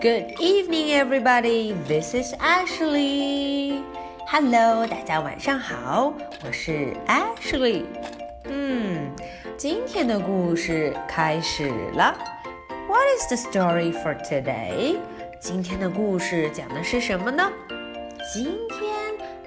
Good evening, everybody. This is Ashley. Hello，大家晚上好，我是 Ashley。嗯，今天的故事开始了。What is the story for today？今天的故事讲的是什么呢？今天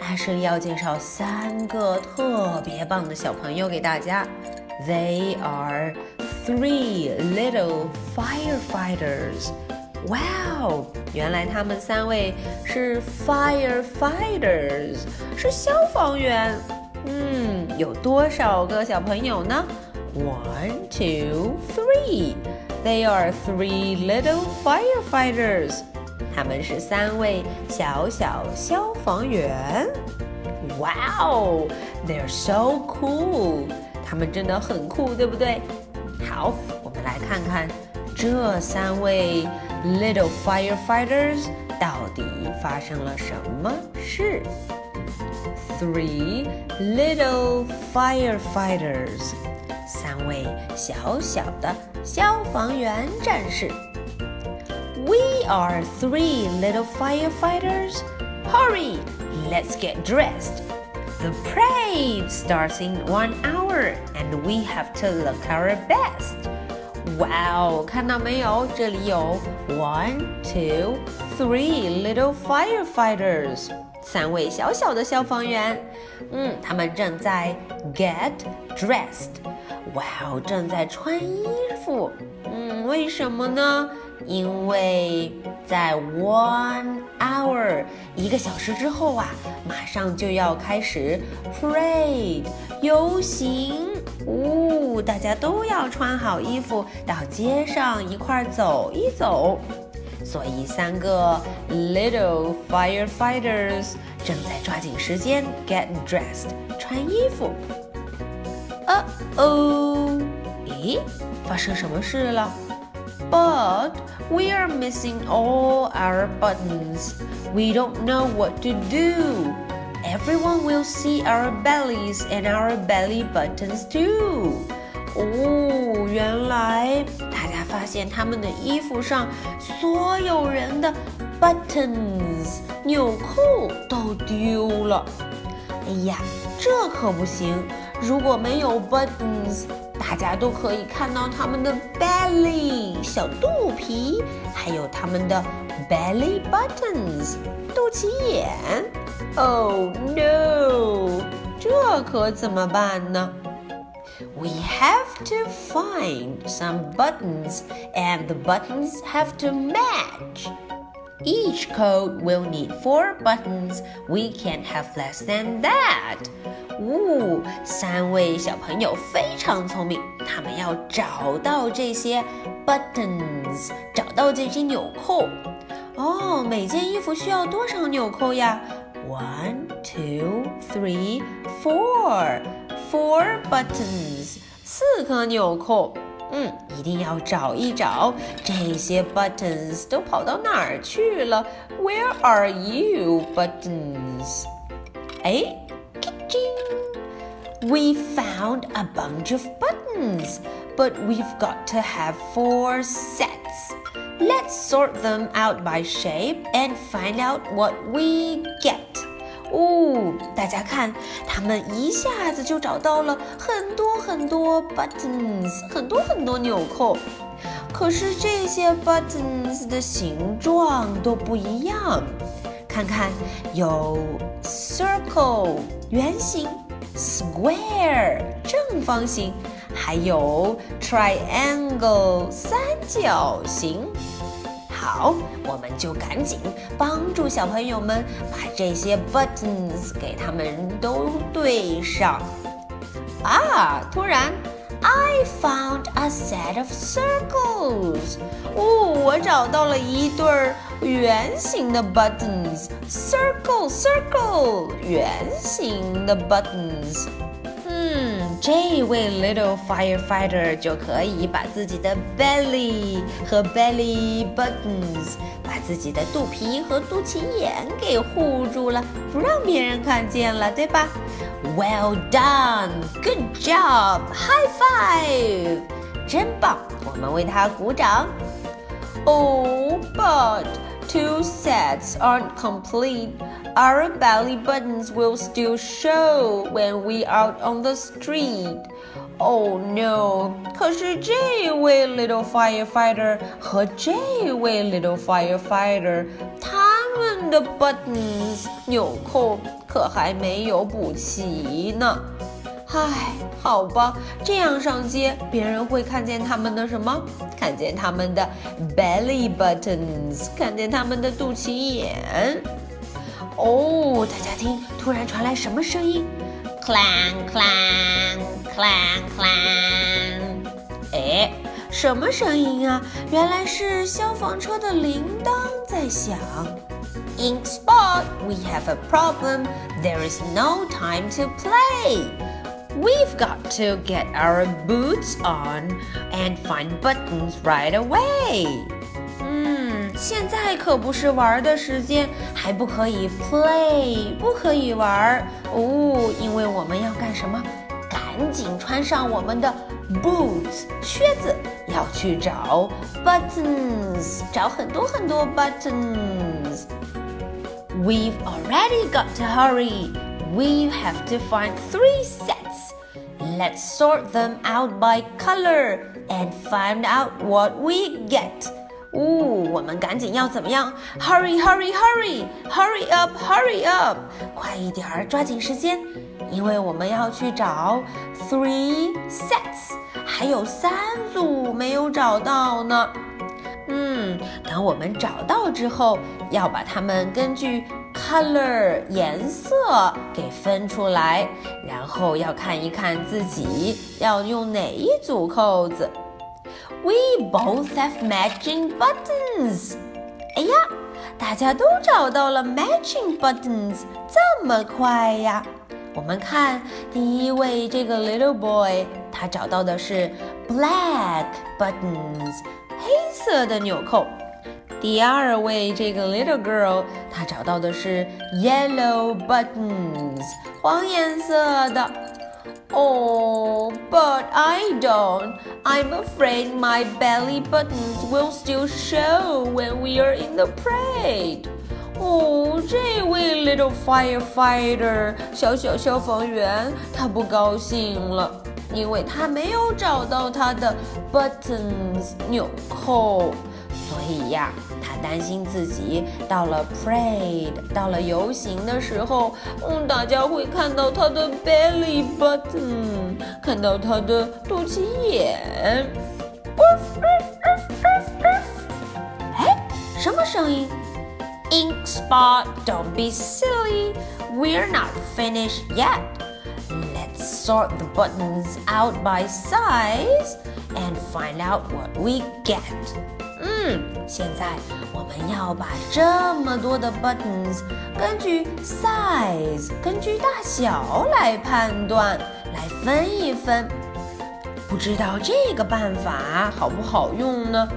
Ashley 要介绍三个特别棒的小朋友给大家。They are three little firefighters. Wow！原来他们三位是 firefighters，是消防员。嗯，有多少个小朋友呢？One, two, three. They are three little firefighters. 他们是三位小小消防员。Wow! They're so cool. 他们真的很酷，对不对？ 好，我们来看看这三位 little firefighters 到底发生了什么事。Three little firefighters，三位小小的消防员战士。We are three little firefighters. Hurry, let's get dressed. The parade starts in one hour, and we have to look our best. 哇哦，看到没有？这里有 one, two, three little firefighters，三位小小的消防员。嗯，他们正在 get dressed。 哇哦，正在穿衣服。嗯，为什么呢？因为在 one hour 一个小时之后啊，马上就要开始 parade 游行，呜，大家都要穿好衣服到街上一块走一走。所以三个 little firefighters 正在抓紧时间 get dressed 穿衣服。呃哦，咦，发生什么事了？But we are missing all our buttons. We don't know what to do. Everyone will see our bellies and our belly buttons too. 哦，原来大家发现他们的衣服上所有人的 buttons 纽扣都丢了。哎呀，这可不行！ 如果没有 buttons，大家都可以看到他们的 belly 小肚皮，还有他们的 belly buttons 肚脐眼。Oh no！这可怎么办呢？We have to find some buttons, and the buttons have to match. Each coat will need four buttons. We can't have less than that. 呜，三位小朋友非常聪明，他们要找到这些 buttons，找到这些纽扣。哦，每件衣服需要多少纽扣呀？One, two, three, four. Four buttons，四颗纽扣。嗯，一定要找一找这些 buttons 都跑到哪儿去了？Where are you, buttons？哎。We found a bunch of buttons, but we've got to have four sets. Let's sort them out by shape and find out what we get. 哦，大家看，他们一下子就找到了很多很多 buttons，很多很多纽扣。可是这些 buttons 的形状都不一样。 看看，有 circle 圆形。square 正方形，还有 triangle 三角形。好，我们就赶紧帮助小朋友们把这些 buttons 给他们都对上。啊！突然 ，I found a set of circles。哦，我找到了一对儿。圆形的 buttons，circle circle，圆形的 buttons。 这位 little firefighter 就可以把自己的 belly 和 belly buttons，把自己的肚皮和肚脐眼给护住了，不让别人看见了，对吧？Well done，good job，high five，真棒，我们为他鼓掌。Oh, but two sets aren't complete. Our belly buttons will still show when we out on the street. Oh no！可是这位 little firefighter 和这位 little firefighter，他们的 buttons 纽扣可还没有补齐呢。 唉，好吧，这样上街，别人会看见他们的什么？看见他们的 belly buttons，看见他们的肚脐眼。哦，大家听，突然传来什么声音？clang clang clang clang。哎，什么声音啊？原来是消防车的铃铛在响。Ink spot, we have a problem. There is no time to play. We've got to get our boots on and find buttons right away. 嗯，现在可不是玩的时间，还不可以 play，不可以玩哦，因为我们要干什么？赶紧穿上我们的 boots 靴子，要去找 buttons，找很多很多 buttons。We've already got to hurry. We have to find three sets. Let's sort them out by color and find out what we get. 哦，我们赶紧要怎么样？Hurry, hurry, hurry, hurry up, hurry up！快一点儿，抓紧时间，因为我们要去找 three sets，还有三组没有找到呢。嗯，等我们找到之后，要把它们根据 color 颜色给分出来，然后要看一看自己要用哪一组扣子。We both have matching buttons。哎呀，大家都找到了 matching buttons，这么快呀！我们看第一位这个 little boy，他找到的是 black buttons，黑色的纽扣。第二位这个 little girl，她找到的是 yellow buttons，黄颜色的。Oh, but I don't. I'm afraid my belly buttons will still show when we are in the parade. 哦，这位 little firefighter 小小消防员，他不高兴了，因为他没有找到他的 buttons 纽扣。 所以呀，他担心自己到了 parade，到了游行的时候，嗯，大家会看到他的 belly button，看到他的肚脐眼。哎，什么声音？Ink spot, don't be silly. We're not finished yet. Let's sort the buttons out by size and find out what we get. 嗯，现在我们要把这么多的 buttons 根据 size 根据大小来判断，来分一分。不知道这个办法好不好用呢？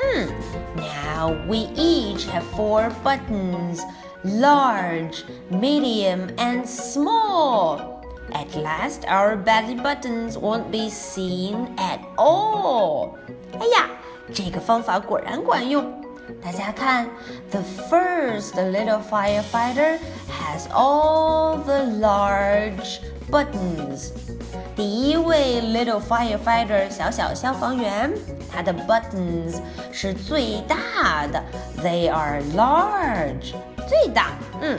嗯，Now we each have four buttons, large, medium, and small. At last, our belly buttons won't be seen at all. 哎呀！ 这个方法果然管用。大家看，the first little firefighter has all the large buttons。第一位 little firefighter 小小消防员，他的 buttons 是最大的，they are large，最大。嗯，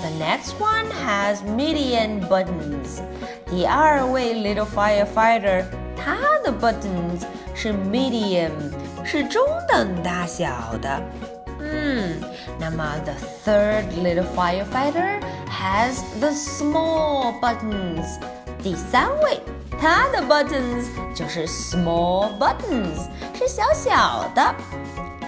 the next one has medium buttons。第二位 little firefighter， 他的 buttons 是 medium，是中等大小的。嗯，那么 the third little firefighter has the small buttons。第三位，他的 buttons 就是 small buttons，是小小的。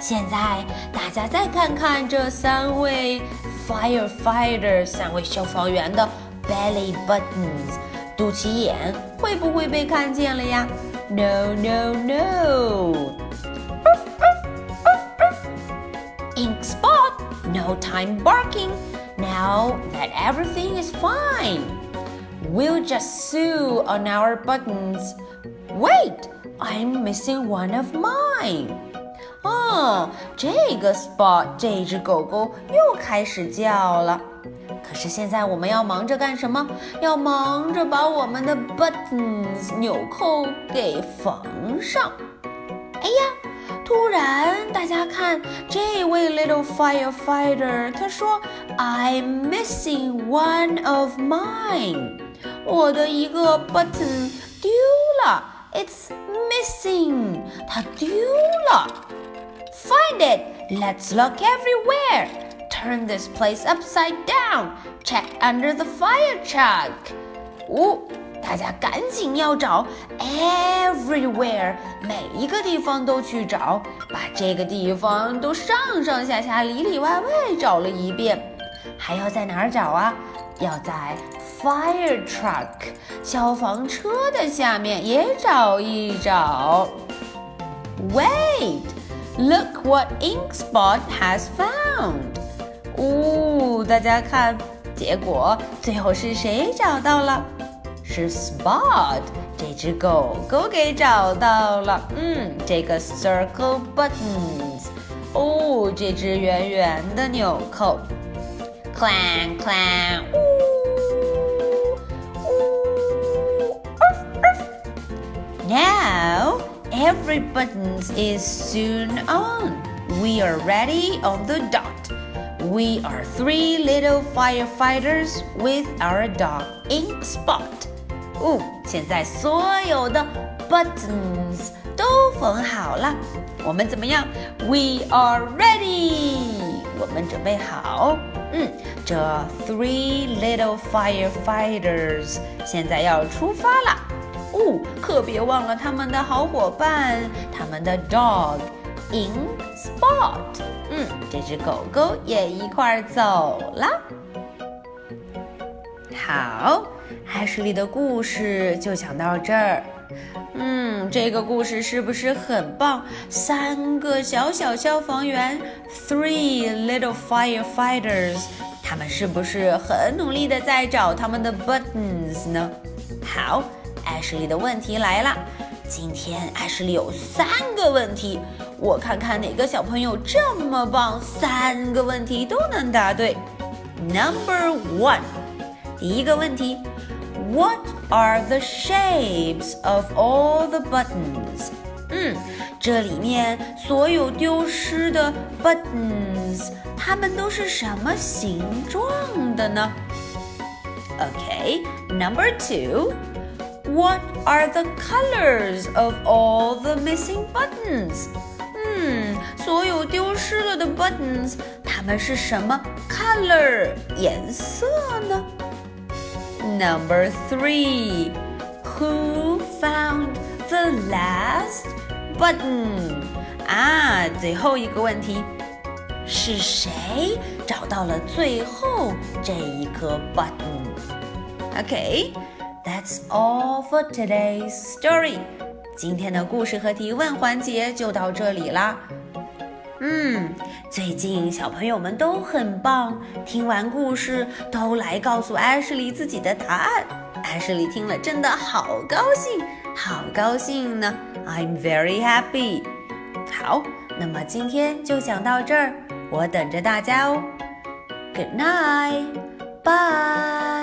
现在大家再看看这三位 firefighter，三位消防员的 belly buttons， 肚脐眼会不会被看见了呀？No, no, no. Ink spot, no time barking. Now that everything is fine, we'll just sew on our buttons. Wait, I'm missing one of mine. 哦，这个 Spot 这只狗狗又开始叫了。 可是现在我们要忙着干什么？要忙着把我们的 buttons 纽扣给缝上。哎呀，突然大家看，这位 little firefighter，他说：“I'm missing one of mine。”我的一个 button 丢了，It's missing，它丢了。Find it. Let's look everywhere. Turn this place upside down. Check under the fire truck. 哦，大家赶紧要找，everywhere，每一个地方都去找，把这个地方都上上下下、里里外外找了一遍。还要在哪儿找啊？要在 fire truck 消防车的下面也找一找。Wait, look what Ink Spot has found. 哦，大家看，结果最后是谁找到了？是 Spot 这只狗狗给找到了。嗯，这个 circle buttons。哦，这只圆圆的纽扣。Clang clang. Now every button is soon on. We are ready on the dot. We are three little firefighters with our dog Ink Spot. 哦，现在所有的 buttons 都缝好了。我们怎么样？We are ready. 我们准备好。嗯，这 three little firefighters 现在要出发了。哦，可别忘了他们的好伙伴，他们的 dog Ink Spot。 这只狗狗也一块儿走了。好，艾什莉的故事就讲到这儿。嗯，这个故事是不是很棒？三个小小消防员，three little firefighters，他们是不是很努力的在找他们的 buttons 呢？好，艾什莉的问题来了。今天艾什莉有三个问题，我看看哪个小朋友这么棒，三个问题都能答对。Number one，第一个问题。What are the shapes of all the buttons？嗯，这里面所有丢失的 buttons，它们都是什么形状的呢？Okay，number two。What are the colors of all the missing buttons？嗯，所有丢失了的 buttons，它们是什么 color 颜色呢？Number three, who found the last button? 啊，最后一个问题，是谁找到了最后这一颗 button? That's all for today's story. 今天的故事和提问环节就到这里啦。嗯，最近小朋友们都很棒，听完故事都来告诉艾什莉自己的答案。艾什莉听了真的好高兴，好高兴呢！I'm very happy。好，那么今天就讲到这儿，我等着大家哦。Good night，bye。